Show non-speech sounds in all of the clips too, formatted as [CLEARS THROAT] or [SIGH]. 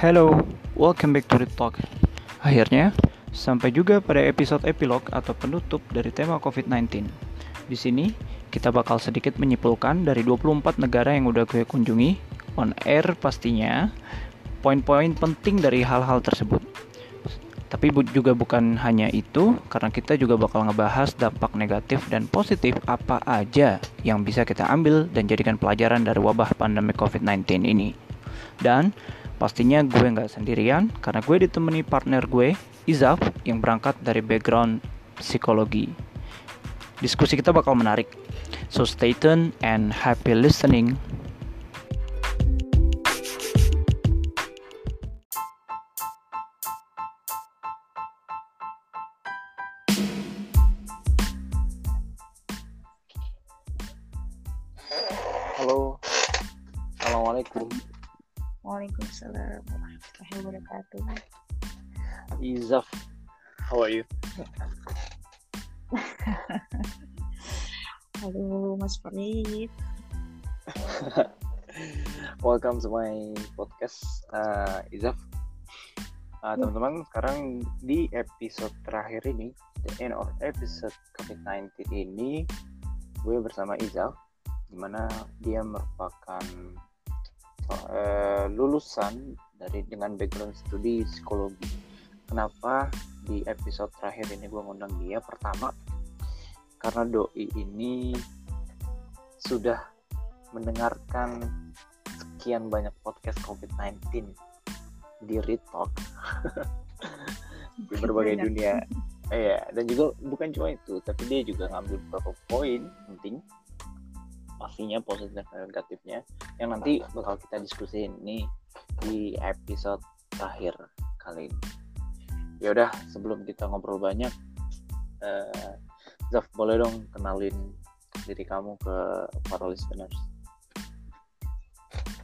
Hello, welcome back to the talk. Akhirnya, sampai juga pada episode epilog atau penutup dari tema COVID-19. Di sini, kita bakal sedikit menyimpulkan dari 24 negara yang udah gue kunjungi, on air pastinya, poin-poin penting dari hal-hal tersebut. Tapi juga bukan hanya itu, karena kita juga bakal ngebahas dampak negatif dan positif apa aja yang bisa kita ambil dan jadikan pelajaran dari wabah pandemi COVID-19 ini. Dan pastinya gue nggak sendirian, karena gue ditemani partner gue, Izaf, yang berangkat dari background psikologi. Diskusi kita bakal menarik, so stay tuned and happy listening. Warahmatullahi wabarakatuh. Izaf, how are you? Halo Mas Farid. [LAUGHS] Welcome to my podcast uh, Izaf. Uh, teman-teman, sekarang di episode terakhir ini, the end of episode COVID-19 ini, gue bersama Izaf, di mana dia merupakan uh, lulusan dari dengan background studi psikologi. Kenapa di episode terakhir ini gue ngundang dia? Pertama, karena doi ini sudah mendengarkan sekian banyak podcast COVID-19 di Retalk [LAUGHS] di berbagai dunia. [LAUGHS] Iya, dan juga bukan cuma itu, tapi dia juga ngambil beberapa poin penting pastinya positif dan negatifnya yang nanti bakal kita diskusin nih di episode terakhir kali ini. Ya udah, sebelum kita ngobrol banyak, eh, Zaf boleh dong kenalin diri kamu ke para listeners.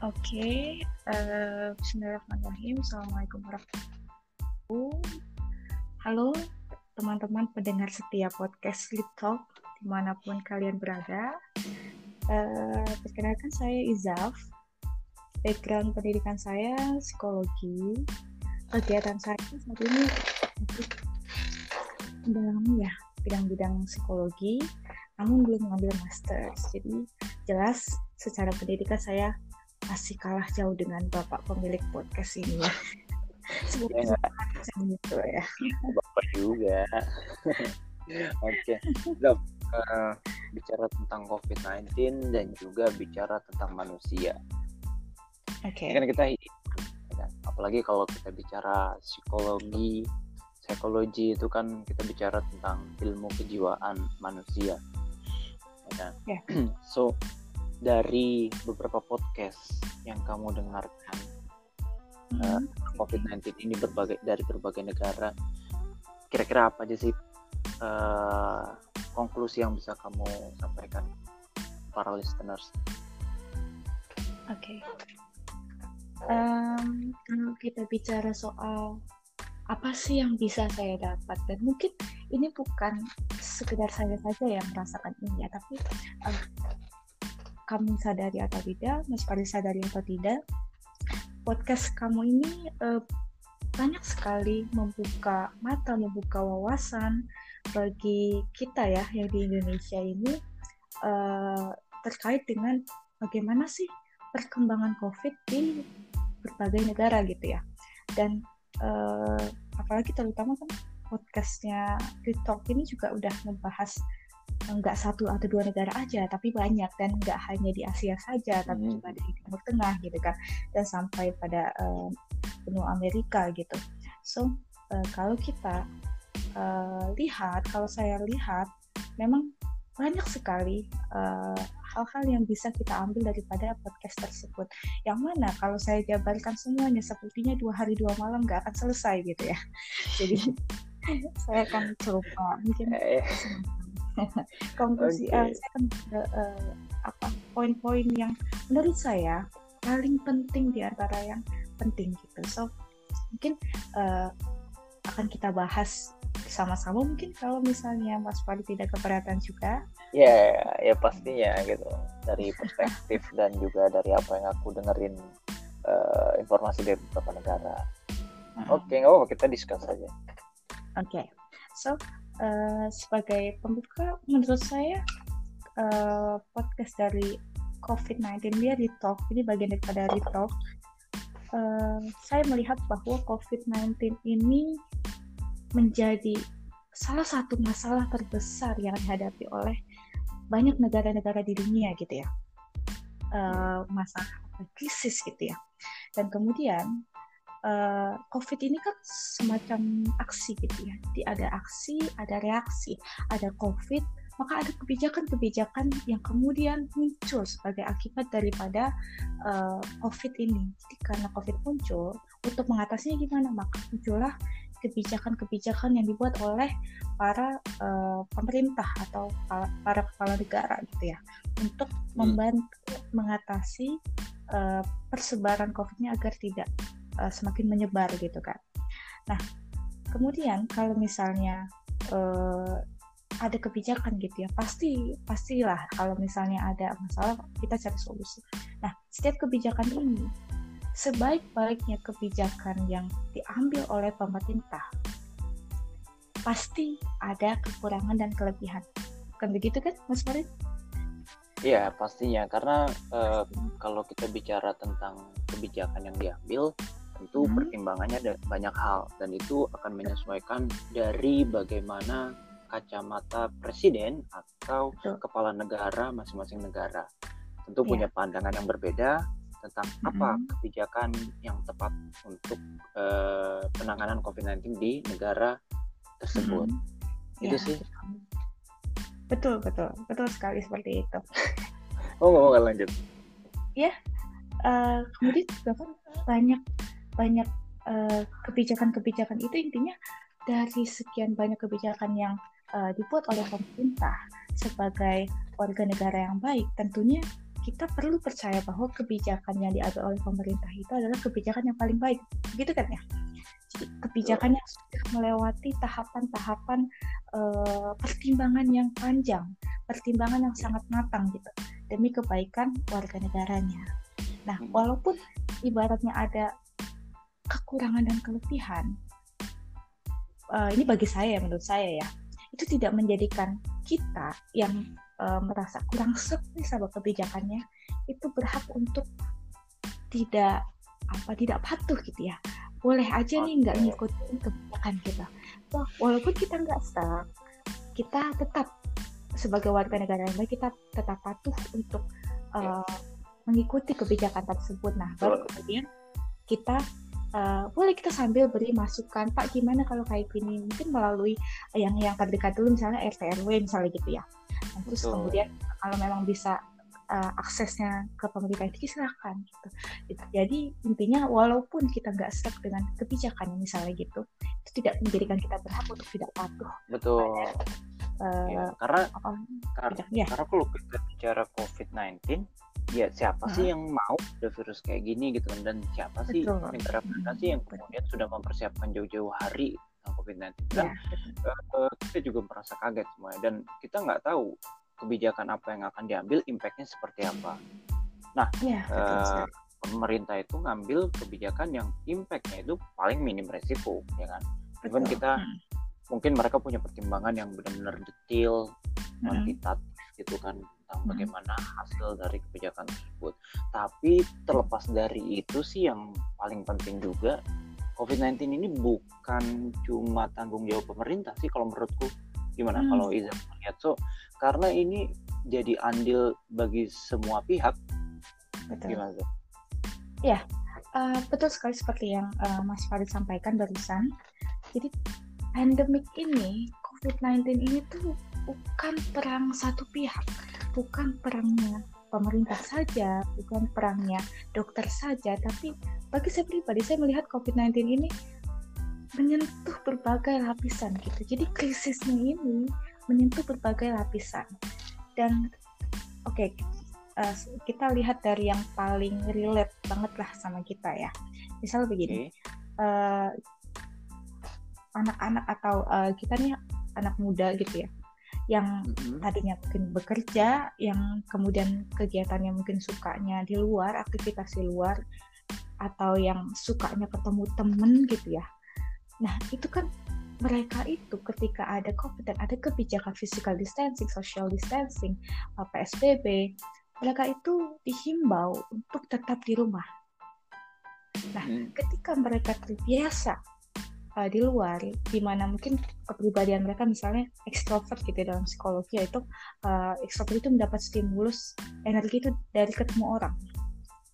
Oke, eh, Bismillahirrahmanirrahim. Assalamualaikum warahmatullahi wabarakatuh. Halo teman-teman pendengar setia podcast Sleep Talk di mana pun kalian berada. Eh, perkenalkan saya Izaf. Background pendidikan saya psikologi. Kegiatan saya saat ini mendalami ya bidang-bidang psikologi, namun belum mengambil master. Jadi jelas secara pendidikan saya masih kalah jauh dengan bapak pemilik podcast ini ya. [LAUGHS] Semoga Ya, ya. Bapak juga. [LAUGHS] Oke, Zaf, eh, bicara tentang COVID-19 dan juga bicara tentang manusia. Oke. Ini kan kita kan? apalagi kalau kita bicara psikologi, psikologi itu kan kita bicara tentang ilmu kejiwaan manusia. Ya kan? Ya. [CLEARS THROAT] so dari beberapa podcast yang kamu dengarkan Hmm. COVID-19 ini berbagai dari berbagai negara, kira-kira apa aja sih eh, konklusi yang bisa kamu sampaikan para listeners? Oke. Em, kalau kita bicara soal apa sih yang bisa saya dapat dan mungkin ini bukan sekedar saya saja yang merasakan ini ya, tapi eh, kamu sadari atau tidak, Mas Farid sadari atau tidak, podcast kamu ini eh, banyak sekali membuka mata, membuka wawasan bagi kita ya yang di Indonesia ini eh, terkait dengan bagaimana sih perkembangan COVID di berbagai negara gitu ya. Dan eh, apalagi terutama kan podcastnya Talk ini juga udah membahas nggak satu atau dua negara aja, tapi banyak dan nggak hanya di Asia saja, tapi Hmm. juga di Timur Tengah gitu kan, dan sampai pada eh, benua Amerika gitu. So eh, kalau kita eh, lihat, kalau saya lihat, memang banyak sekali eh, hal-hal yang bisa kita ambil daripada podcast tersebut. Yang mana kalau saya jabarkan semuanya sepertinya dua hari dua malam nggak akan selesai gitu ya. [LAUGHS] Jadi [LAUGHS] saya akan coba mungkin Eh, [LAUGHS] konklusi Oke. eh, saya akan eh, apa poin-poin yang menurut saya paling penting di antara yang penting gitu. So mungkin eh, akan kita bahas sama-sama mungkin kalau misalnya Mas Fadi tidak keberatan juga ya, ya pastinya gitu dari perspektif [LAUGHS] dan juga dari apa yang aku dengerin uh, informasi dari beberapa negara. Hmm. Oke, okay, nggak apa-apa kita discuss saja. Oke, okay. so uh, sebagai pembuka, menurut saya uh, podcast dari COVID-19 dia di talk, ini bagian daripada di talk. Uh, saya melihat bahwa COVID-19 ini menjadi salah satu masalah terbesar yang dihadapi oleh banyak negara-negara di dunia gitu ya uh, masalah krisis gitu ya dan kemudian uh, COVID ini kan semacam aksi gitu ya Jadi ada aksi ada reaksi ada COVID maka ada kebijakan-kebijakan yang kemudian muncul sebagai akibat daripada uh, COVID ini. Jadi karena COVID muncul, untuk mengatasinya gimana? Maka muncullah kebijakan-kebijakan yang dibuat oleh para uh, pemerintah atau para, kepala negara gitu ya untuk hmm. membantu mengatasi uh, persebaran COVID-nya agar tidak uh, semakin menyebar gitu kan. Nah, kemudian kalau misalnya uh, ada kebijakan gitu ya, pasti pastilah kalau misalnya ada masalah kita cari solusi. Nah, setiap kebijakan ini sebaik-baiknya kebijakan yang diambil oleh pemerintah pasti ada kekurangan dan kelebihan. Kan begitu kan, Mas Farid? Iya, pastinya karena uh, kalau kita bicara tentang kebijakan yang diambil, tentu hmm. pertimbangannya ada banyak hal dan itu akan menyesuaikan dari bagaimana kacamata presiden atau Betul. kepala negara masing-masing negara. Tentu yeah. punya pandangan yang berbeda tentang mm-hmm. apa kebijakan yang tepat untuk uh, penanganan COVID-19 di negara tersebut. Mm-hmm. Itu ya, sih. Betul, betul, betul sekali seperti itu. [LAUGHS] oh, mau nggak lanjut? Ya, uh, kemudian juga kan banyak banyak uh, kebijakan-kebijakan itu intinya dari sekian banyak kebijakan yang uh, dibuat oleh pemerintah sebagai warga negara yang baik, tentunya kita perlu percaya bahwa kebijakan yang diambil oleh pemerintah itu adalah kebijakan yang paling baik, gitu kan ya? Jadi kebijakan yang sudah melewati tahapan-tahapan uh, pertimbangan yang panjang, pertimbangan yang sangat matang gitu, demi kebaikan warga negaranya. Nah, hmm. walaupun ibaratnya ada kekurangan dan kelebihan, uh, ini bagi saya menurut saya ya, itu tidak menjadikan kita yang uh, merasa kurang sepi sama kebijakannya itu berhak untuk tidak apa tidak patuh gitu ya. Boleh aja nih nggak ngikutin kebijakan kita. So, walaupun kita nggak stuck kita tetap sebagai warga negara yang baik kita tetap patuh untuk uh, mengikuti kebijakan tersebut. Nah baru kemudian kita uh, boleh kita sambil beri masukan Pak gimana kalau kayak gini mungkin melalui yang yang terdekat dulu misalnya RT RW misalnya gitu ya terus Betul. kemudian kalau memang bisa uh, aksesnya ke pemerintah itu silahkan gitu. gitu. Jadi intinya walaupun kita nggak stuck dengan kebijakan misalnya gitu, itu tidak menjadikan kita berhak untuk tidak patuh. Betul. Pada, uh, ya, karena apa, karena, ya. karena kalau kita bicara COVID-19, ya siapa uh. sih yang mau ada virus kayak gini gitu kan dan siapa Betul. sih negara mana sih yang kemudian sudah mempersiapkan jauh-jauh hari COVID-19 dan ya, uh, kita juga merasa kaget semuanya dan kita nggak tahu kebijakan apa yang akan diambil impactnya seperti apa. Nah, ya, uh, pemerintah itu ngambil kebijakan yang impactnya itu paling minim resiko, ya kan? Even kita hmm. mungkin mereka punya pertimbangan yang benar-benar detail, hmm. kuantitatif gitu kan tentang hmm. bagaimana hasil dari kebijakan tersebut. Tapi terlepas dari itu sih yang paling penting juga COVID-19 ini bukan cuma tanggung jawab pemerintah sih kalau menurutku gimana hmm. kalau Iza melihat so karena ini jadi andil bagi semua pihak betul. gimana? Ya uh, betul sekali seperti yang uh, Mas Farid sampaikan barusan. Jadi pandemik ini COVID-19 ini tuh bukan perang satu pihak, bukan perangnya pemerintah saja, bukan perangnya dokter saja, tapi bagi saya pribadi saya melihat COVID-19 ini menyentuh berbagai lapisan gitu. Jadi krisisnya ini menyentuh berbagai lapisan. Dan oke, okay, uh, eh, kita lihat dari yang paling relate banget lah sama kita ya. Misal begini, uh, anak-anak atau uh, kita nih anak muda gitu ya yang mm-hmm. tadinya mungkin bekerja, yang kemudian kegiatannya mungkin sukanya di luar, aktivitas di luar, atau yang sukanya ketemu temen gitu ya nah itu kan mereka itu ketika ada COVID dan ada kebijakan physical distancing, social distancing, PSBB, mereka itu dihimbau untuk tetap di rumah. Nah, hmm. ketika mereka terbiasa uh, di luar, di mana mungkin kepribadian mereka misalnya ekstrovert gitu ya, dalam psikologi yaitu uh, ekstrovert itu mendapat stimulus energi itu dari ketemu orang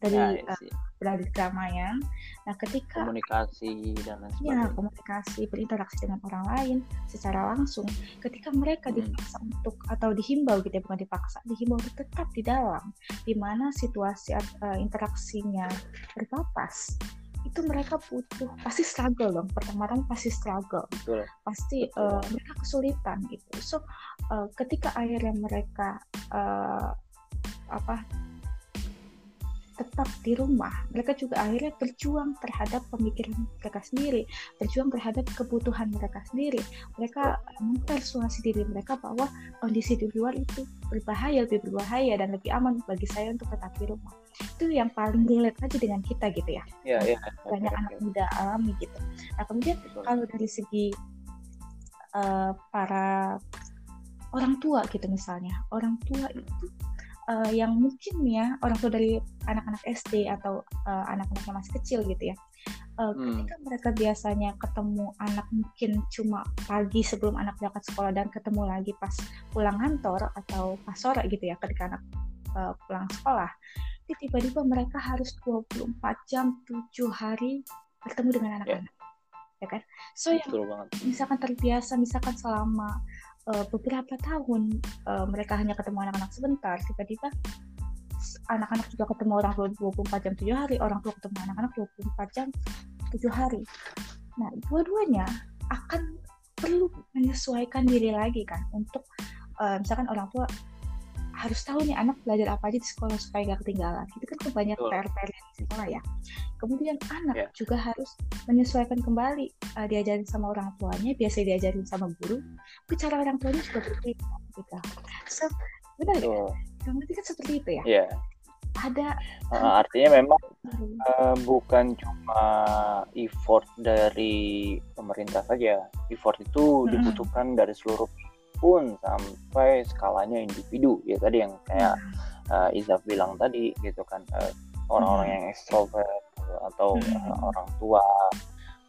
dari ya, uh, berada di keramaian. Nah, ketika komunikasi dan lain sebagainya. Ya, komunikasi, berinteraksi dengan orang lain secara langsung. Ketika mereka hmm. dipaksa untuk atau dihimbau gitu ya, bukan dipaksa, dihimbau untuk tetap di dalam, di mana situasi uh, interaksinya berpapas itu mereka butuh pasti struggle dong pertama-tama pasti struggle Betul. pasti Betul. Uh, mereka kesulitan gitu so uh, ketika akhirnya mereka uh, apa tetap di rumah, mereka juga akhirnya berjuang terhadap pemikiran mereka sendiri, berjuang terhadap kebutuhan mereka sendiri. Mereka mempersuasi diri mereka bahwa kondisi di luar itu berbahaya, lebih berbahaya dan lebih aman bagi saya untuk tetap di rumah. Itu yang paling relate aja dengan kita gitu ya. Iya, iya. Banyak anak muda alami gitu. Nah, kemudian Betul. kalau dari segi uh, para orang tua gitu misalnya, orang tua itu uh, yang mungkin ya orang tua dari anak-anak SD atau uh, anak-anak yang masih kecil gitu ya uh, hmm. ketika mereka biasanya ketemu anak mungkin cuma pagi sebelum anak berangkat sekolah dan ketemu lagi pas pulang kantor atau pas sore gitu ya ketika anak uh, pulang sekolah tiba-tiba mereka harus 24 jam 7 hari bertemu dengan ya. anak-anak yeah. ya kan so Betul yang banget. misalkan terbiasa misalkan selama uh, beberapa tahun uh, mereka hanya ketemu anak-anak sebentar tiba-tiba anak-anak juga ketemu orang tua 24 jam 7 hari orang tua ketemu anak-anak 24 jam 7 hari. Nah dua-duanya akan perlu menyesuaikan diri lagi kan untuk uh, misalkan orang tua harus tahu nih anak belajar apa aja di sekolah supaya gak ketinggalan. Itu kan kebanyak PR-PR di sekolah ya. Kemudian anak yeah. juga harus menyesuaikan kembali uh, diajarin sama orang tuanya biasa diajarin sama guru tapi cara orang tuanya juga berbeda gitu. So benar ya? Yang penting kan seperti itu ya? Yeah. ada uh, artinya memang uh, bukan cuma effort dari pemerintah saja. Effort itu hmm. dibutuhkan dari seluruh pun sampai skalanya individu. Ya tadi yang kayak uh, Izaf bilang tadi gitu kan uh, orang-orang hmm. yang ekstrovert atau uh, orang tua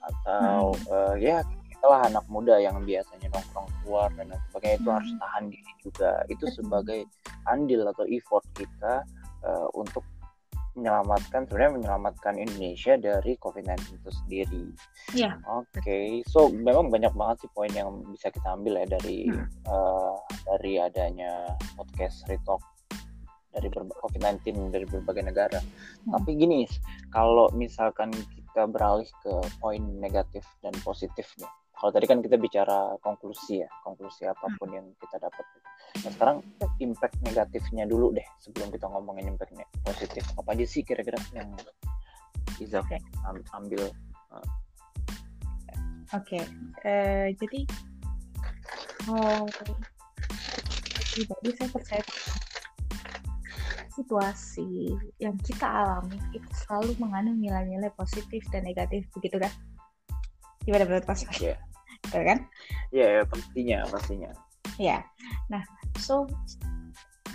atau uh, ya itulah anak muda yang biasanya nongkrong keluar dan sebagainya itu harus tahan diri juga. Itu sebagai andil atau effort kita uh, untuk menyelamatkan sebenarnya menyelamatkan Indonesia dari COVID-19 itu sendiri. Iya. Oke, okay. so memang banyak banget sih poin yang bisa kita ambil ya dari hmm. uh, dari adanya podcast Retalk dari COVID-19 dari berbagai negara. Hmm. Tapi gini, kalau misalkan kita beralih ke poin negatif dan positif nih. Kalau tadi kan kita bicara konklusi ya, konklusi apa pun yang kita dapat Nah sekarang impact negatifnya dulu deh sebelum kita ngomongin impact positif apa aja sih kira-kira yang bisa okay. ambil. Uh. Oke, okay. uh, eh, jadi oh, pribadi saya percaya situasi yang kita alami itu selalu mengandung nilai-nilai positif dan negatif begitu kan? Gimana menurut Mas? Iya. Yeah. kan? Iya, yeah, pastinya, pastinya. Ya. Nah, So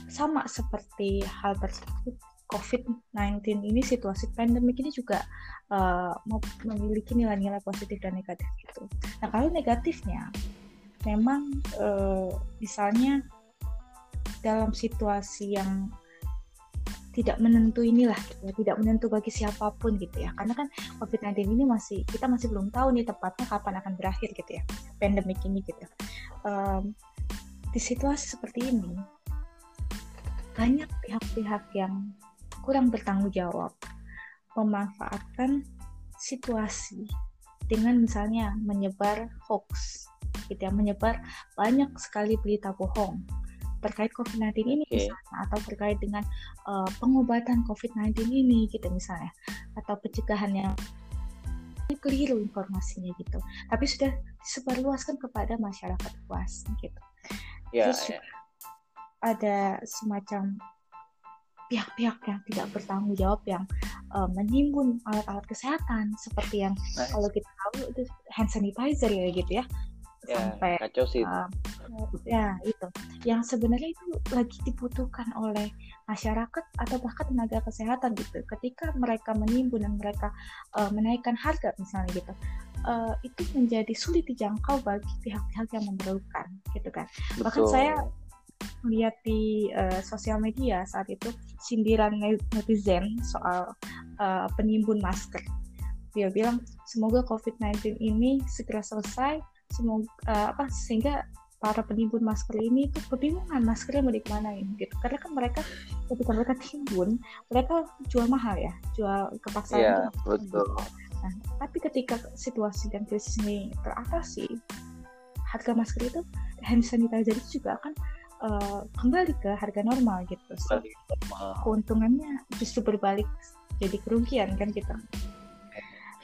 sama seperti hal tersebut COVID-19 ini situasi pandemik ini juga uh, memiliki nilai-nilai positif dan negatif gitu. Nah kalau negatifnya memang uh, misalnya dalam situasi yang tidak menentu inilah ya, tidak menentu bagi siapa pun gitu ya. Karena kan COVID-19 ini masih kita masih belum tahu nih tepatnya kapan akan berakhir gitu ya pandemik ini gitu. Um, di situasi seperti ini, banyak pihak-pihak yang kurang bertanggung jawab memanfaatkan situasi dengan misalnya menyebar hoax, gitu ya, menyebar banyak sekali berita bohong terkait COVID-19 ini okay. misalnya atau terkait dengan uh, pengobatan COVID-19 ini gitu misalnya atau pencegahan yang keliru informasinya gitu tapi sudah disebarluaskan kepada masyarakat luas gitu yeah, terus yeah. ada semacam pihak-pihak yang tidak bertanggung jawab yang uh, menimbun alat-alat kesehatan seperti yang nice. kalau kita tahu itu hand sanitizer ya gitu ya ya, sampai kacau sih. uh, ya itu. Yang sebenarnya itu lagi dibutuhkan oleh masyarakat atau bahkan tenaga kesehatan gitu. Ketika mereka menimbun dan mereka uh, menaikkan harga misalnya gitu uh, itu menjadi sulit dijangkau bagi pihak-pihak yang memerlukan gitu kan. Betul. bahkan saya melihat di uh, sosial media saat itu sindiran netizen soal uh, penimbun masker. Dia bilang semoga COVID-19 ini segera selesai semoga uh, apa sehingga para penimbun masker ini itu kebingungan maskernya mau dikemanain gitu. Karena kan mereka ketika mereka timbun mereka jual mahal ya jual ke pasar yeah, betul. Nah tapi ketika situasi dan krisis ini teratasi harga masker itu hand sanitizer itu juga akan uh, kembali ke harga normal gitu. So, normal. keuntungannya justru berbalik jadi kerugian kan kita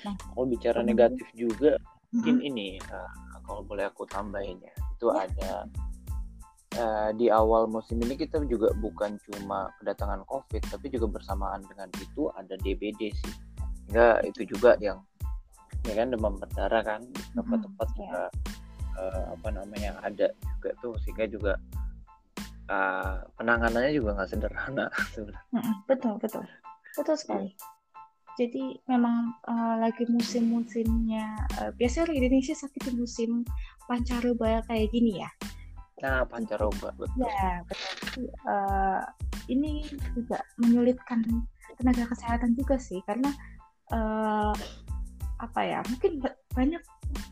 nah kalau bicara negatif juga mungkin uh-huh. ini uh, kalau boleh aku tambahin ya itu ya. ada uh, di awal musim ini kita juga bukan cuma kedatangan covid tapi juga bersamaan dengan itu ada DBD sih. Enggak itu juga yang ya kan demam berdarah kan tempat-tempat hmm, juga uh, apa namanya ada juga tuh sehingga juga uh, penanganannya juga nggak sederhana. [LAUGHS] Sebenarnya betul betul. Betul sekali jadi memang uh, lagi musim-musimnya uh, biasanya di Indonesia sakit di musim pancaroba kayak gini ya? Nah pancaroba betul. Ya betul uh, ini juga menyulitkan tenaga kesehatan juga sih karena uh, apa ya mungkin banyak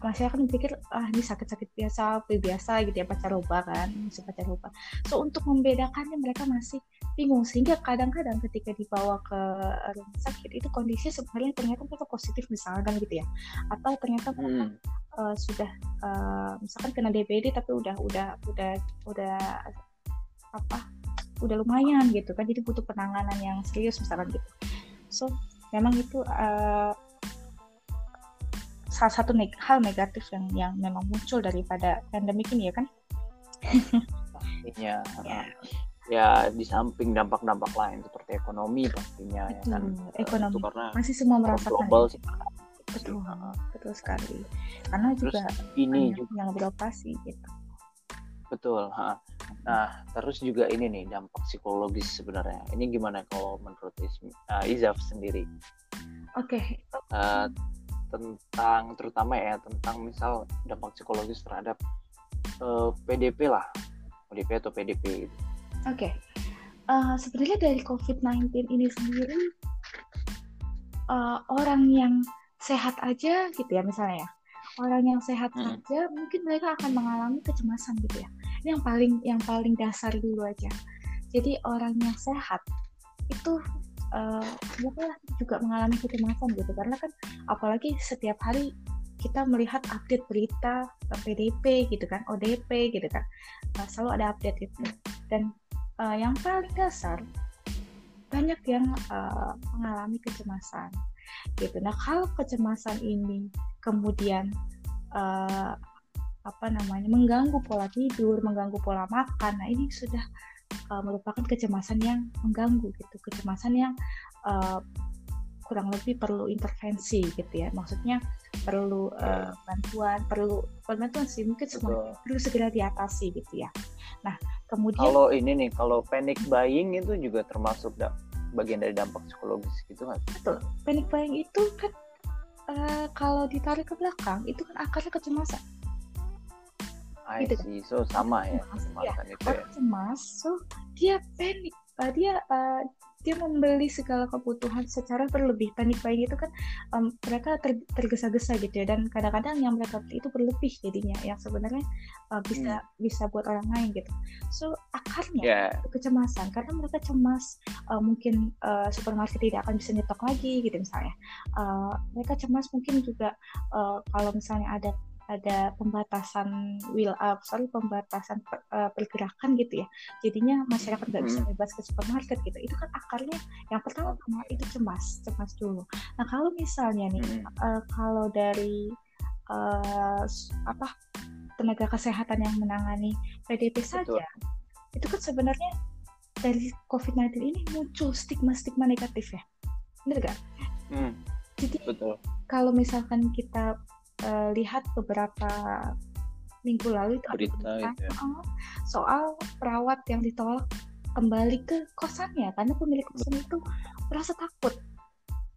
masyarakat pikir ah ini sakit-sakit biasa, biasa gitu ya pancaroba kan, musim pancaroba. So untuk membedakannya mereka masih bingung sehingga kadang-kadang ketika dibawa ke rumah sakit itu kondisi sebenarnya ternyata mereka positif misalkan gitu ya, atau ternyata mereka hmm. uh, sudah uh, misalkan kena DBD tapi udah udah udah udah apa udah lumayan gitu kan, jadi butuh penanganan yang serius misalkan gitu. So memang itu uh, salah satu neg hal negatif yang yang memang muncul daripada pandemi ini ya kan? Pastinya. [LAUGHS] Ya. ya di samping dampak-dampak lain seperti ekonomi pastinya betul, ya kan ekonomi. karena masih semua merasakan global sih betul betul sekali. Karena terus juga ini juga yang beroperasi gitu. Betul ha. nah terus juga ini nih dampak psikologis sebenarnya. Ini gimana kalau menurut uh, Izaf sendiri? Oke. Okay. uh, tentang terutama ya tentang misal dampak psikologis terhadap uh, eh, PDP lah PDP atau PDP gitu. Oke, okay. uh, eh, sebenarnya dari COVID-19 ini sendiri uh, orang yang sehat aja gitu ya misalnya ya orang yang sehat hmm. saja mungkin mereka akan mengalami kecemasan gitu ya ini yang paling yang paling dasar dulu aja jadi orang yang sehat itu uh, juga mengalami kecemasan gitu. Karena kan apalagi setiap hari kita melihat update berita PDP gitu kan ODP gitu kan. Uh, selalu ada update itu. Dan uh, yang paling dasar banyak yang uh, mengalami kecemasan gitu. Nah kalau kecemasan ini kemudian uh, apa namanya mengganggu pola tidur mengganggu pola makan nah ini sudah uh, merupakan kecemasan yang mengganggu gitu. Kecemasan yang uh, kurang lebih perlu intervensi gitu ya. Maksudnya perlu uh, bantuan perlu bantuan sih. Mungkin semua perlu segera diatasi gitu ya. Nah kemudian kalau ini nih kalau panic buying itu juga termasuk da bagian dari dampak psikologis gitu nggak betul. Panic buying itu kan uh, kalau ditarik ke belakang itu kan akarnya kecemasan I gitu. see. So sama ya ya. itu ya. cemas, so dia panik. Uh, dia uh, dia membeli segala kebutuhan secara berlebih. Panik buying itu kan um, mereka ter, tergesa-gesa gitu ya. Dan kadang-kadang yang mereka beli itu berlebih jadinya, yang sebenarnya uh, bisa hmm. bisa buat orang lain gitu. So akarnya yeah. kecemasan karena mereka cemas uh, mungkin uh, supermarket tidak akan bisa nyetok lagi gitu misalnya. Uh, mereka cemas mungkin juga uh, kalau misalnya ada ada pembatasan will up, sorry pembatasan per, uh, pergerakan gitu ya. Jadinya masyarakat nggak bisa bebas ke supermarket gitu. Itu kan akarnya yang pertama itu cemas, cemas dulu. Nah kalau misalnya nih, uh, kalau dari uh, apa tenaga kesehatan yang menangani PDP saja, itu kan sebenarnya dari COVID-19 ini muncul stigma-stigma negatif ya. bener gak? Hmm, Jadi betul. kalau misalkan kita uh, lihat beberapa minggu lalu itu Berita berita ya. uh, soal perawat yang ditolak kembali ke kosannya karena pemilik kosan itu merasa takut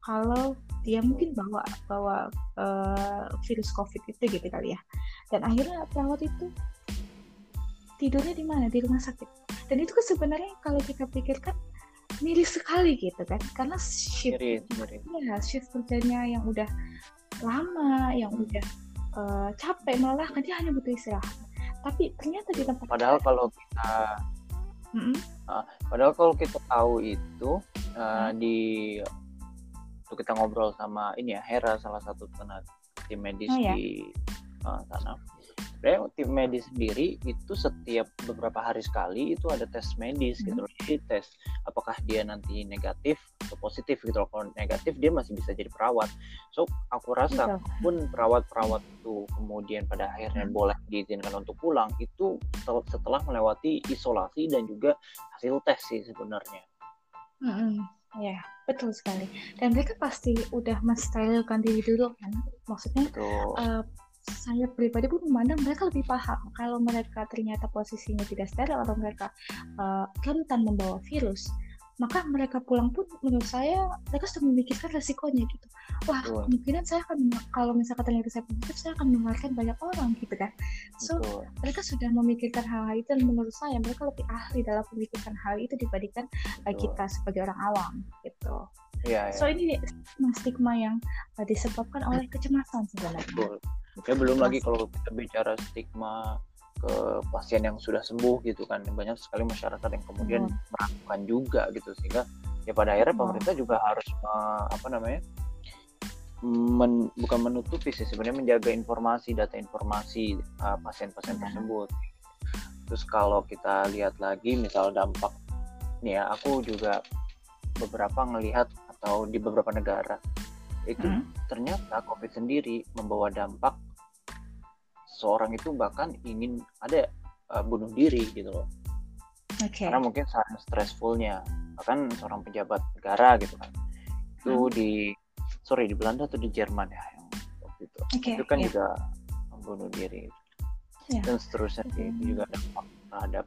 kalau dia mungkin bawa bawa uh, virus covid itu gitu kali ya dan akhirnya perawat itu tidurnya di mana di rumah sakit dan itu kan sebenarnya kalau kita pikirkan miris sekali gitu kan karena shift Miris, miris. ya shift kerjanya yang udah lama yang udah uh, capek malah kan dia hanya butuh istirahat tapi ternyata di tempat Padahal kalau kita Mm-mm. Padahal kalau kita tahu itu uh, di waktu kita ngobrol sama ini ya Hera salah satu tenaga tim medis Oh, ya. di uh, sana. Sebenarnya tim medis sendiri itu setiap beberapa hari sekali itu ada tes medis Hmm. gitu loh. Jadi tes apakah dia nanti negatif atau positif gitu loh. Kalau negatif dia masih bisa jadi perawat. So aku rasa pun perawat-perawat itu kemudian pada akhirnya Hmm. boleh diizinkan untuk pulang itu setel- setelah melewati isolasi dan juga hasil tes sih sebenarnya. Mm-mm. ya betul sekali dan mereka pasti udah mensterilkan diri dulu kan maksudnya eh, saya pribadi pun memandang mereka lebih paham kalau mereka ternyata posisinya tidak steril atau mereka eh, rentan membawa virus maka mereka pulang pun menurut saya mereka sudah memikirkan resikonya gitu wah Betul. kemungkinan saya akan kalau misalkan ternyata saya positif saya akan menularkan banyak orang gitu kan so betul. mereka sudah memikirkan hal-hal itu dan menurut saya mereka lebih ahli dalam memikirkan hal itu dibandingkan eh, Betul. kita sebagai orang awam gitu Iya, iya. so ini stigma yang eh, disebabkan oleh kecemasan sebenarnya Betul. Ya belum lagi kalau kita bicara stigma ke pasien yang sudah sembuh gitu kan banyak sekali masyarakat yang kemudian Betul. meragukan juga gitu sehingga ya pada akhirnya Betul. pemerintah juga harus eh, apa namanya men- bukan menutupi sih sebenarnya menjaga informasi data informasi eh, pasien-pasien Ya. tersebut terus kalau kita lihat lagi misal dampak nih ya aku juga beberapa ngelihat atau di beberapa negara itu Hmm. ternyata COVID sendiri membawa dampak seorang itu bahkan ingin ada uh, bunuh diri gitu loh oke karena mungkin saking stressfulnya bahkan seorang pejabat negara gitu kan itu Hmm. di sorry di Belanda atau di Jerman ya yang waktu itu Oke, itu kan iya. juga membunuh diri Iya. dan seterusnya sih. itu Hmm. juga dampak terhadap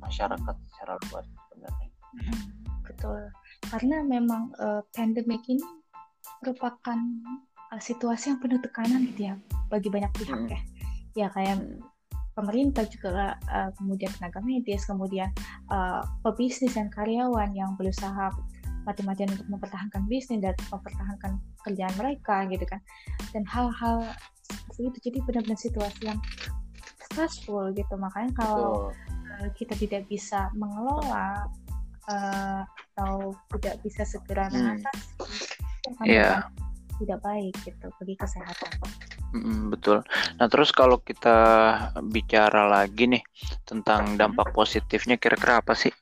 masyarakat secara luas sebenarnya Mm, betul karena memang eh, pandemik ini merupakan eh, situasi yang penuh tekanan gitu ya bagi banyak pihak Mm. ya ya kayak Hmm. pemerintah juga uh, kemudian tenaga medis kemudian uh, pebisnis dan karyawan yang berusaha mati-matian untuk mempertahankan bisnis dan mempertahankan kerjaan mereka gitu kan dan hal-hal seperti itu jadi benar-benar situasi yang stressful gitu makanya kalau uh, kita tidak bisa mengelola uh, atau tidak bisa segera Hmm. mengatasi akan Iya. berdampak tidak baik gitu bagi kesehatan. Mm, betul. Nah, terus kalau kita bicara lagi nih tentang dampak positifnya kira-kira apa sih?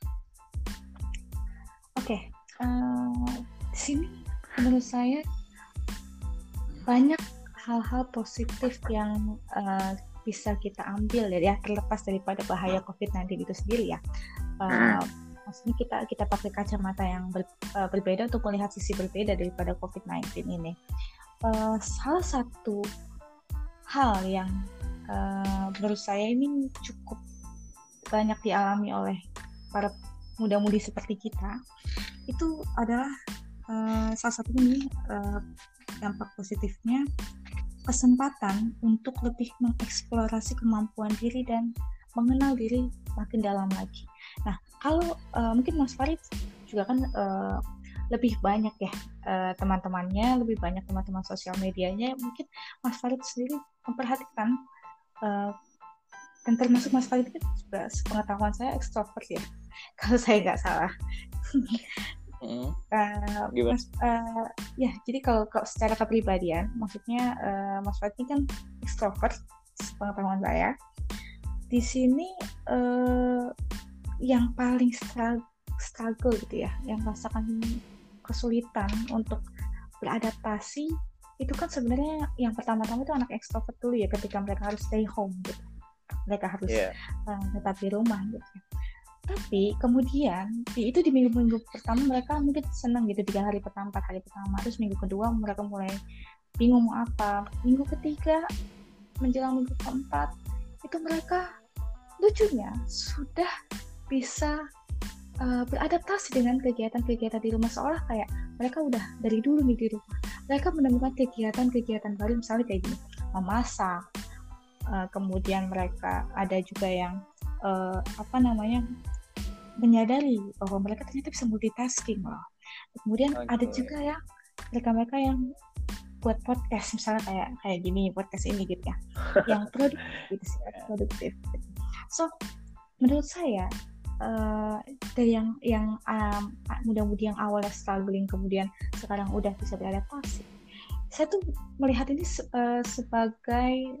Oke, eh, di sini menurut saya banyak hal-hal positif yang eh, bisa kita ambil ya, terlepas daripada bahaya COVID-19 itu sendiri ya. Eh, Hmm. Maksudnya kita kita pakai kacamata yang ber- eh, berbeda untuk melihat sisi berbeda daripada COVID-19 ini. Eh, salah satu hal yang eh, menurut saya ini cukup banyak dialami oleh para muda-mudi seperti kita itu adalah eh, salah satu ini eh, dampak positifnya kesempatan untuk lebih mengeksplorasi kemampuan diri dan mengenal diri makin dalam lagi. Nah, kalau eh, mungkin Mas Farid juga kan eh, lebih banyak ya eh, teman-temannya, lebih banyak teman-teman sosial medianya, mungkin Mas Farid sendiri memperhatikan eh, dan termasuk Mas Farid kan juga sepengetahuan saya ekstrovert ya, [LAUGHS] kalau saya nggak salah. [LAUGHS] Mm, Eh, Gimana? Mas, eh, ya, jadi kalau, kalau secara kepribadian, maksudnya eh, Mas Farid ini kan ekstrovert, pengetahuan saya. Di sini eh, yang paling struggle, struggle gitu ya, yang merasakan kesulitan untuk beradaptasi itu kan sebenarnya yang pertama-tama itu anak ekstrovert dulu ya ketika mereka harus stay home gitu. Mereka harus Iya. eh, tetap di rumah gitu. tapi kemudian di, itu di minggu-minggu pertama mereka mungkin senang gitu tiga hari pertama empat hari pertama terus minggu kedua mereka mulai bingung mau apa minggu ketiga menjelang minggu keempat itu mereka lucunya sudah bisa uh, beradaptasi dengan kegiatan-kegiatan di rumah seolah kayak mereka udah dari dulu nih di rumah mereka menemukan kegiatan-kegiatan baru misalnya kayak gini memasak uh, kemudian mereka ada juga yang uh, apa namanya menyadari bahwa mereka ternyata bisa multitasking loh. Kemudian okay. ada juga ya mereka-mereka yang buat podcast misalnya kayak kayak gini podcast ini gitu ya, yang [LAUGHS] produktif gitu sih, produktif. Gitu. So menurut saya uh, dari yang yang um, mudah-mudi yang awalnya struggling kemudian sekarang udah bisa beradaptasi. Saya tuh melihat ini uh, sebagai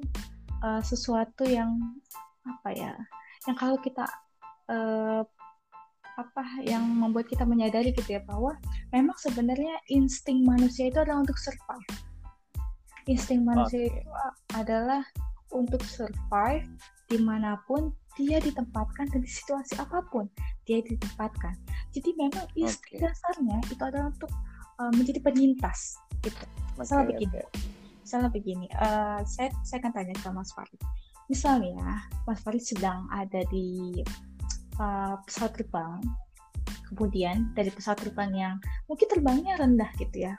uh, sesuatu yang apa ya, yang kalau kita uh, apa yang membuat kita menyadari gitu ya bahwa memang sebenarnya insting manusia itu adalah untuk survive. Insting manusia okay. itu adalah untuk survive di mana pun dia ditempatkan dan di situasi apa pun dia ditempatkan. Jadi memang okay. dasarnya itu adalah untuk uh, menjadi penyintas gitu. Misalnya okay, begini, okay. misalnya begini, uh, saya saya akan tanya ke Mas Farid. Misalnya Mas Farid sedang ada di uh, pesawat terbang kemudian dari pesawat terbang yang mungkin terbangnya rendah gitu ya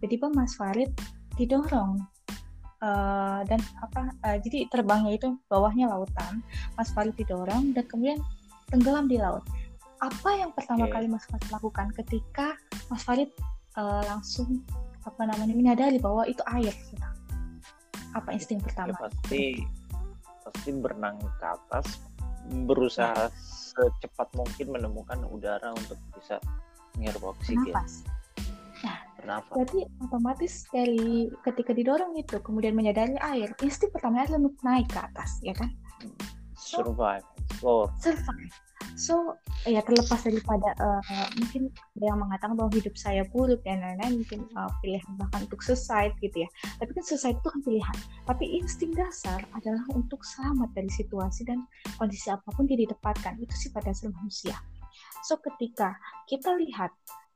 tiba-tiba Mas Farid didorong uh, dan apa uh, jadi terbangnya itu bawahnya lautan Mas Farid didorong dan kemudian tenggelam di laut apa yang pertama okay. kali Mas Farid lakukan ketika Mas Farid uh, langsung apa namanya menyadari bahwa itu air gitu. apa insting pertama ya, pasti pasti berenang ke atas berusaha secepat mungkin menemukan udara untuk bisa menghirup oksigen. Bernafas. Bernafas. berarti otomatis dari ketika didorong itu kemudian menyadari air, insting pertama adalah untuk naik ke atas, ya kan? Survive, explore. Survive. So, ya terlepas daripada uh, mungkin ada yang mengatakan bahwa hidup saya buruk dan lain-lain, mungkin uh, pilihan bahkan untuk suicide gitu ya. Tapi kan suicide itu kan pilihan. Tapi insting dasar adalah untuk selamat dari situasi dan kondisi apa pun dia ditempatkan. Itu sifat dasar manusia. So, ketika kita lihat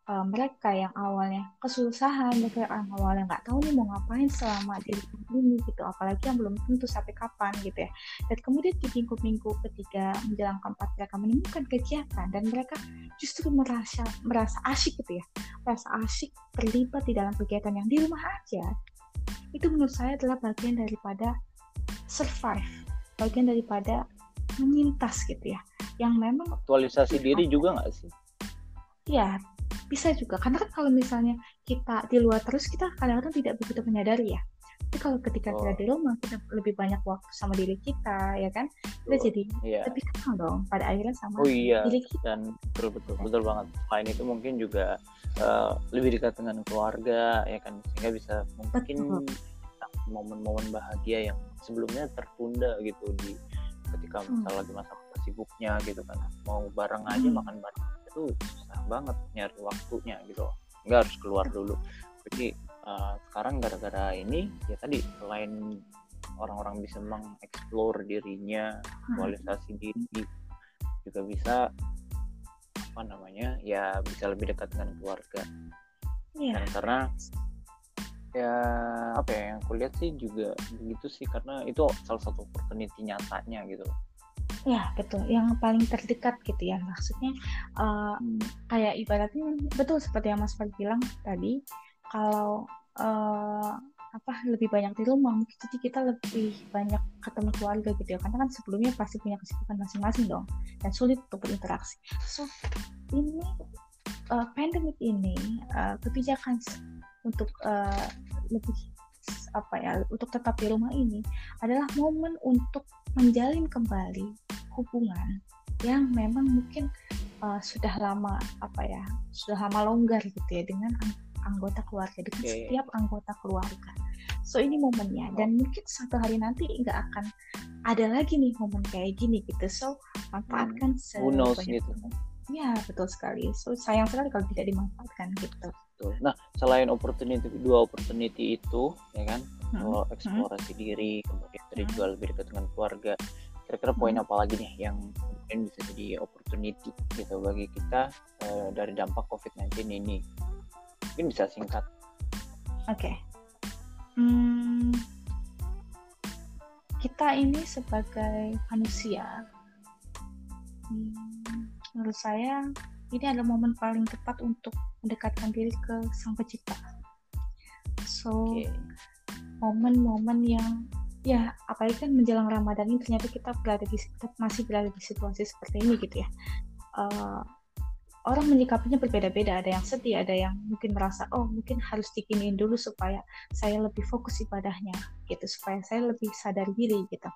uh, mereka yang awalnya kesusahan, mereka yang awalnya nggak tahu nih mau ngapain selama di ini gitu, apalagi yang belum tentu sampai kapan gitu ya. Dan kemudian di minggu-minggu ketiga menjelang keempat mereka menemukan kegiatan dan mereka justru merasa merasa asyik gitu ya, merasa asyik terlibat di dalam kegiatan yang di rumah aja. Itu menurut saya adalah bagian daripada survive, bagian daripada menyintas gitu ya, yang memang aktualisasi diri juga nggak sih? Ya, bisa juga karena kan kalau misalnya kita di luar terus kita kadang-kadang tidak begitu menyadari ya tapi kalau ketika oh. kita di rumah kita lebih banyak waktu sama diri kita ya kan kita oh, jadi iya. lebih kenal dong pada akhirnya sama oh, iya. diri kita dan betul betul betul banget selain itu mungkin juga uh, lebih dekat dengan keluarga ya kan sehingga bisa mungkin momen-momen bahagia yang sebelumnya tertunda gitu di ketika misalnya hmm. lagi masa sibuknya gitu kan mau bareng aja hmm. makan bareng itu susah banget nyari waktunya gitu. Nggak harus keluar dulu. Jadi uh, sekarang gara-gara ini ya tadi selain orang-orang bisa mengeksplor dirinya kualitasasi diri juga bisa apa namanya ya bisa lebih dekat dengan keluarga. Yeah. Dan karena ya apa ya yang kulihat sih juga begitu sih karena itu salah satu opportunity nyatanya gitu Ya, betul. Yang paling terdekat gitu ya. Maksudnya uh, kayak ibaratnya betul seperti yang Mas Fad bilang tadi, kalau uh, apa lebih banyak di rumah, mungkin jadi kita lebih banyak ketemu keluarga gitu ya. Karena kan sebelumnya pasti punya kesibukan masing-masing dong dan sulit untuk berinteraksi. So, ini uh, pandemik ini uh, kebijakan untuk uh, lebih apa ya untuk tetap di rumah ini adalah momen untuk menjalin kembali hubungan yang memang mungkin uh, sudah lama apa ya sudah lama longgar gitu ya dengan anggota keluarga dengan okay. setiap anggota keluarga so ini momennya dan oh. mungkin suatu hari nanti nggak akan ada lagi nih momen kayak gini gitu so manfaatkan hmm. sebanyak gitu. ya betul sekali so sayang sekali kalau tidak dimanfaatkan gitu Nah, selain opportunity dua opportunity itu, ya kan, hmm. kalau eksplorasi hmm. diri, kemudian tadi juga lebih dekat dengan keluarga. Kira-kira poin hmm. apa lagi nih yang mungkin bisa jadi opportunity gitu bagi kita uh, dari dampak COVID-19 ini mungkin bisa singkat oke okay. hmm, kita ini sebagai manusia hmm, menurut saya ini adalah momen paling tepat untuk mendekatkan diri ke sang pencipta so momen-momen okay. yang ya apalagi kan menjelang Ramadan ini ternyata kita berada di masih berada di situasi seperti ini gitu ya. Uh, orang menyikapinya berbeda-beda. Ada yang sedih ada yang mungkin merasa oh mungkin harus dikinin dulu supaya saya lebih fokus ibadahnya gitu supaya saya lebih sadar diri gitu.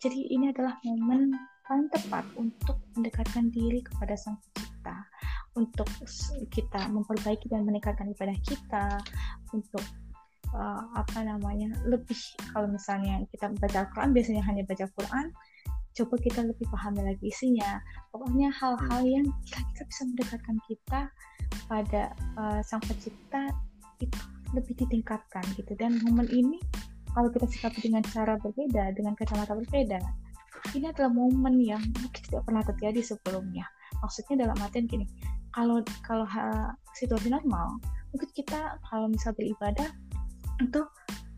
Jadi ini adalah momen paling tepat untuk mendekatkan diri kepada sang pencipta untuk kita memperbaiki dan meningkatkan ibadah kita untuk uh, apa namanya lebih kalau misalnya kita baca Al-Quran biasanya hanya baca Quran coba kita lebih pahami lagi isinya. Pokoknya hal-hal hmm. yang kira-kira bisa mendekatkan kita pada uh, sang pencipta itu lebih ditingkatkan gitu. Dan momen ini kalau kita sikapi dengan cara berbeda dengan kacamata berbeda ini adalah momen yang mungkin tidak pernah terjadi sebelumnya. Maksudnya dalam artian gini kalau kalau situasi normal mungkin kita kalau misal beribadah itu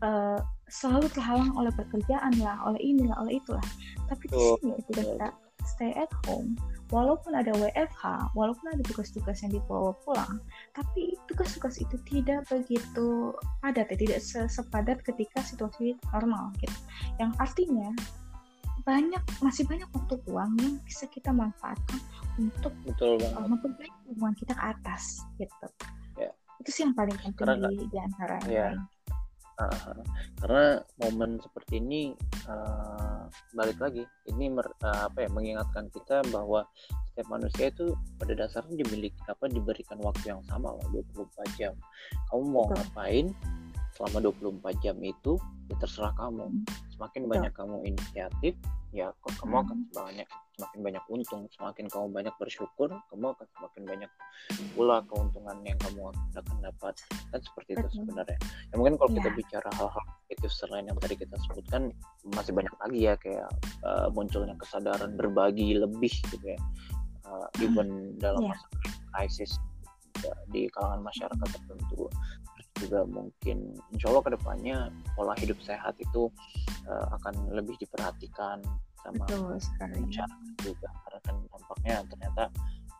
uh, selalu terhalang oleh pekerjaan lah, oleh inilah, oleh itulah. Tapi di sini ketika kita stay at home, walaupun ada WFH, walaupun ada tugas-tugas yang dibawa pulang, tapi tugas-tugas itu tidak begitu padat, ya, tidak sepadat ketika situasi normal gitu. Yang artinya banyak masih banyak waktu luang yang bisa kita manfaatkan untuk Betul uh, memperbaiki hubungan kita ke atas gitu. Ya. Itu sih yang paling penting Karena, di, di antara ya. lain karena momen seperti ini uh, balik lagi ini mer, uh, apa ya mengingatkan kita bahwa setiap manusia itu pada dasarnya dimiliki apa diberikan waktu yang sama lah 24 jam kamu mau Betul. ngapain selama 24 jam itu ya terserah kamu hmm. semakin Betul. banyak kamu inisiatif ya kamu hmm. akan banyak semakin banyak untung semakin kamu banyak bersyukur kamu akan semakin banyak pula keuntungan yang kamu akan dapat kan seperti itu sebenarnya ya mungkin kalau yeah. kita iya. bicara hal-hal itu selain yang tadi kita sebutkan masih banyak lagi ya kayak uh, munculnya kesadaran berbagi lebih gitu ya uh, even dalam yeah. masa krisis ya, di kalangan masyarakat tertentu juga mungkin insya Allah ke depannya pola hidup sehat itu uh, akan lebih diperhatikan sama masyarakat juga karena kan dampaknya ternyata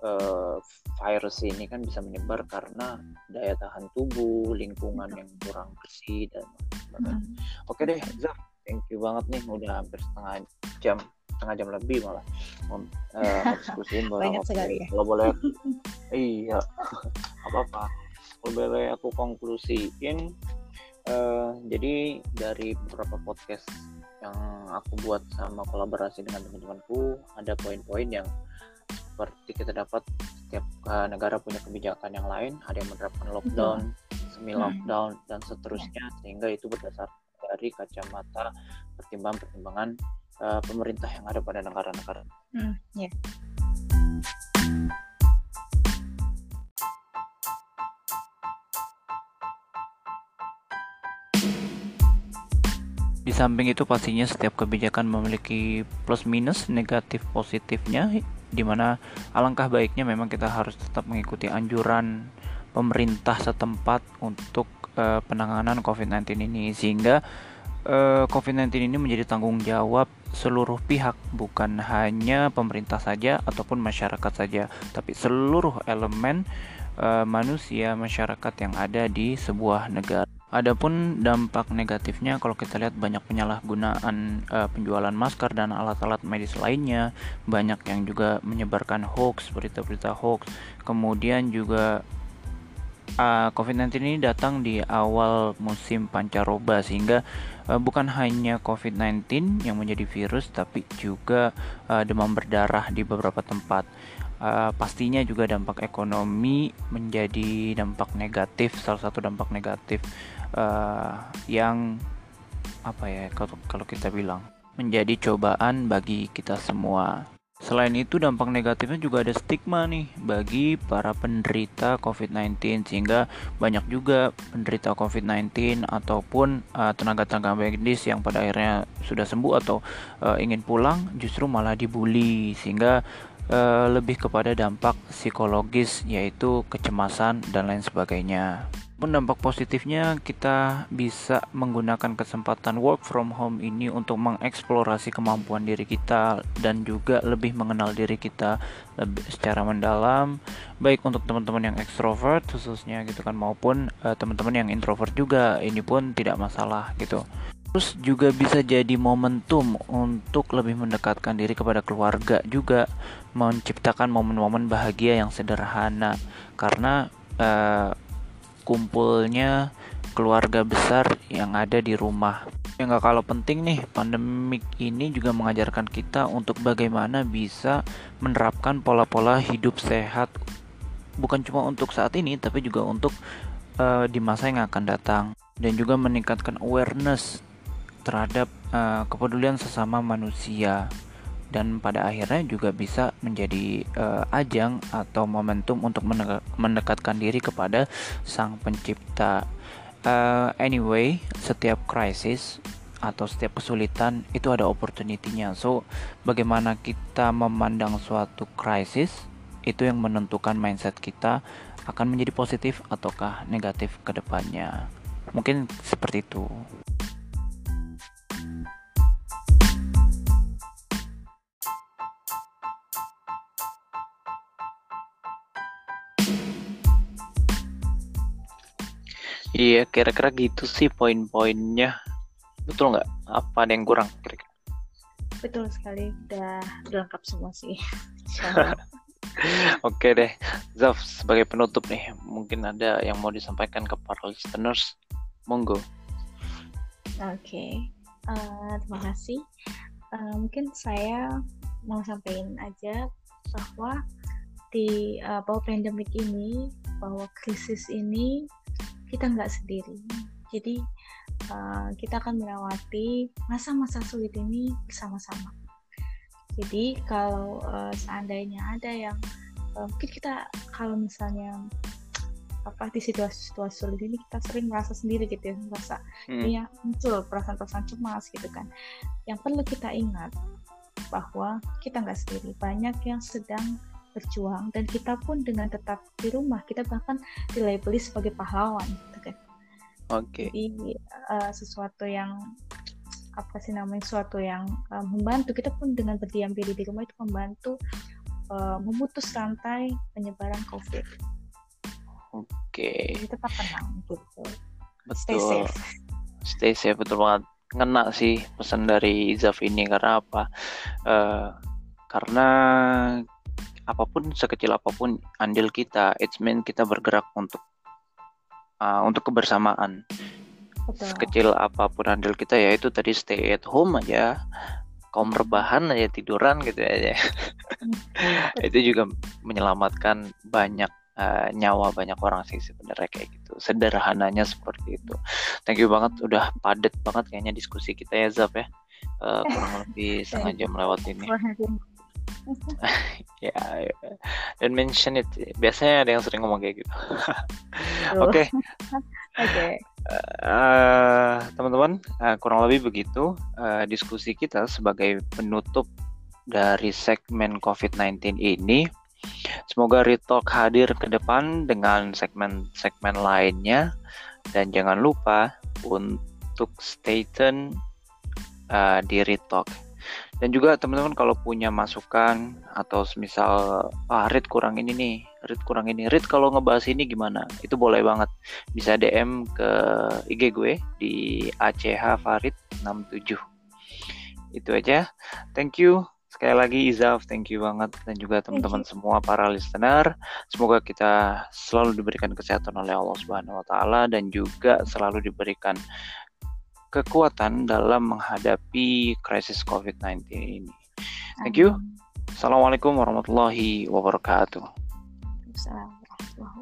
uh, virus ini kan bisa menyebar karena daya tahan tubuh lingkungan yang kurang bersih dan sebagainya. Hmm. Oke deh Zaf, thank you banget nih udah hampir setengah jam setengah jam lebih malah uh, [LAUGHS] diskusiin banyak sekali ya. kalau boleh iya [LAUGHS] apa apa boleh aku konklusiin uh, jadi dari beberapa podcast yang aku buat sama kolaborasi dengan teman-temanku ada poin-poin yang seperti kita dapat setiap uh, negara punya kebijakan yang lain ada yang menerapkan lockdown hmm. semi lockdown hmm. dan seterusnya sehingga itu berdasar dari kacamata pertimbangan-pertimbangan uh, pemerintah yang ada pada negara-negara. Hmm, yeah. Samping itu pastinya setiap kebijakan memiliki plus minus negatif positifnya di mana alangkah baiknya memang kita harus tetap mengikuti anjuran pemerintah setempat untuk uh, penanganan COVID-19 ini. Sehingga uh, COVID-19 ini menjadi tanggung jawab seluruh pihak bukan hanya pemerintah saja ataupun masyarakat saja tapi seluruh elemen uh, manusia masyarakat yang ada di sebuah negara Adapun dampak negatifnya kalau kita lihat banyak penyalahgunaan uh, penjualan masker dan alat-alat medis lainnya, banyak yang juga menyebarkan hoax, berita-berita hoax. Kemudian juga uh, COVID-19 ini datang di awal musim pancaroba sehingga uh, bukan hanya COVID-19 yang menjadi virus tapi juga demam berdarah di beberapa tempat uh, pastinya juga dampak ekonomi menjadi dampak negatif salah satu dampak negatif uh, yang apa ya kalau kita bilang menjadi cobaan bagi kita semua. Selain itu dampak negatifnya juga ada stigma nih bagi para penderita COVID-19 sehingga banyak juga penderita COVID-19 ataupun uh, tenaga-tenaga medis yang pada akhirnya sudah sembuh atau uh, ingin pulang justru malah dibully. Sehingga uh, lebih kepada dampak psikologis yaitu kecemasan dan lain sebagainya. Pun dampak positifnya kita bisa menggunakan kesempatan work from home ini untuk mengeksplorasi kemampuan diri kita dan juga lebih mengenal diri kita lebih secara mendalam baik untuk teman-teman yang ekstrovert khususnya gitu kan maupun uh, teman-teman yang introvert juga. Ini pun tidak masalah gitu. Terus juga bisa jadi momentum untuk lebih mendekatkan diri kepada keluarga juga menciptakan momen-momen bahagia yang sederhana. Karena uh, kumpulnya keluarga besar yang ada di rumah. Yang gak kalah penting nih, pandemik ini juga mengajarkan kita untuk bagaimana bisa menerapkan pola-pola hidup sehat. Bukan cuma untuk saat ini tapi juga untuk uh, di masa yang akan datang. Dan juga meningkatkan awareness terhadap uh, kepedulian sesama manusia dan pada akhirnya juga bisa menjadi uh, ajang atau momentum untuk mendekatkan diri kepada sang pencipta. Uh, anyway, setiap krisis atau setiap kesulitan itu ada opportunity-nya. So, bagaimana kita memandang suatu krisis itu yang menentukan mindset kita akan menjadi positif ataukah negatif ke depannya. Mungkin seperti itu. Iya, kira-kira gitu sih poin-poinnya. Betul nggak? Apa ada yang kurang kira-kira? Betul sekali, udah, lengkap semua sih. [LAUGHS] Oke deh, Zaf sebagai penutup nih, mungkin ada yang mau disampaikan ke para listeners, monggo. Oke, okay. uh, eh, terima kasih. Uh, mungkin saya mau sampaikan aja bahwa di uh, bahwa pandemik ini, bahwa krisis ini kita nggak sendiri. Jadi uh, kita akan melewati masa-masa sulit ini bersama-sama. Jadi kalau uh, seandainya ada yang uh, mungkin kita kalau misalnya apa di situasi-situasi sulit ini kita sering merasa sendiri gitu ya merasa hmm. ya muncul perasaan-perasaan cemas gitu kan yang perlu kita ingat bahwa kita nggak sendiri banyak yang sedang berjuang dan kita pun dengan tetap di rumah kita bahkan dilabeli sebagai pahlawan gitu kan. Oke. Okay. jadi uh, sesuatu yang apa sih namanya sesuatu yang uh, membantu kita pun dengan berdiam diri di rumah itu membantu uh, memutus rantai penyebaran covid. Oke. Okay. jadi tetap tenang gitu. Betul. stay safe. Stay safe betul banget. Ngena sih pesan dari Izaf ini karena apa? Uh, karena apa pun sekecil apa pun andil kita it's mean kita bergerak untuk uh, untuk kebersamaan. Betul. sekecil apa pun andil kita ya itu tadi stay at home aja. Kaum rebahan aja tiduran gitu aja. [LAUGHS] Itu juga menyelamatkan banyak uh, nyawa banyak orang sih sebenarnya kayak gitu. Sederhananya seperti itu. Thank you banget udah padet banget kayaknya diskusi kita ya Zap ya. Uh, kurang [LAUGHS] lebih setengah jam lewat ini ya, ya. Dan mention it. Biasanya ada yang sering ngomong kayak gitu. Oke. [LAUGHS] Oke. Eh, teman-teman uh, kurang lebih begitu uh, diskusi kita sebagai penutup dari segmen COVID-19 ini. Semoga Retalk hadir ke depan dengan segmen-segmen lainnya. Dan jangan lupa untuk stay tune uh, di Retalk dan juga teman-teman kalau punya masukan atau misal ah Rit kurang ini nih Rit kurang ini. Rit kalau ngebahas ini gimana? Itu boleh banget. Bisa DM ke IG gue di ACH Farid 67 itu aja. Thank you. Sekali lagi Izaf thank you banget. Dan juga teman-teman semua para listener semoga kita selalu diberikan kesehatan oleh Allah Subhanahu wa taala dan juga selalu diberikan kekuatan dalam menghadapi krisis COVID-19 ini. Thank you. Assalamualaikum warahmatullahi wabarakatuh. Assalamualaikum.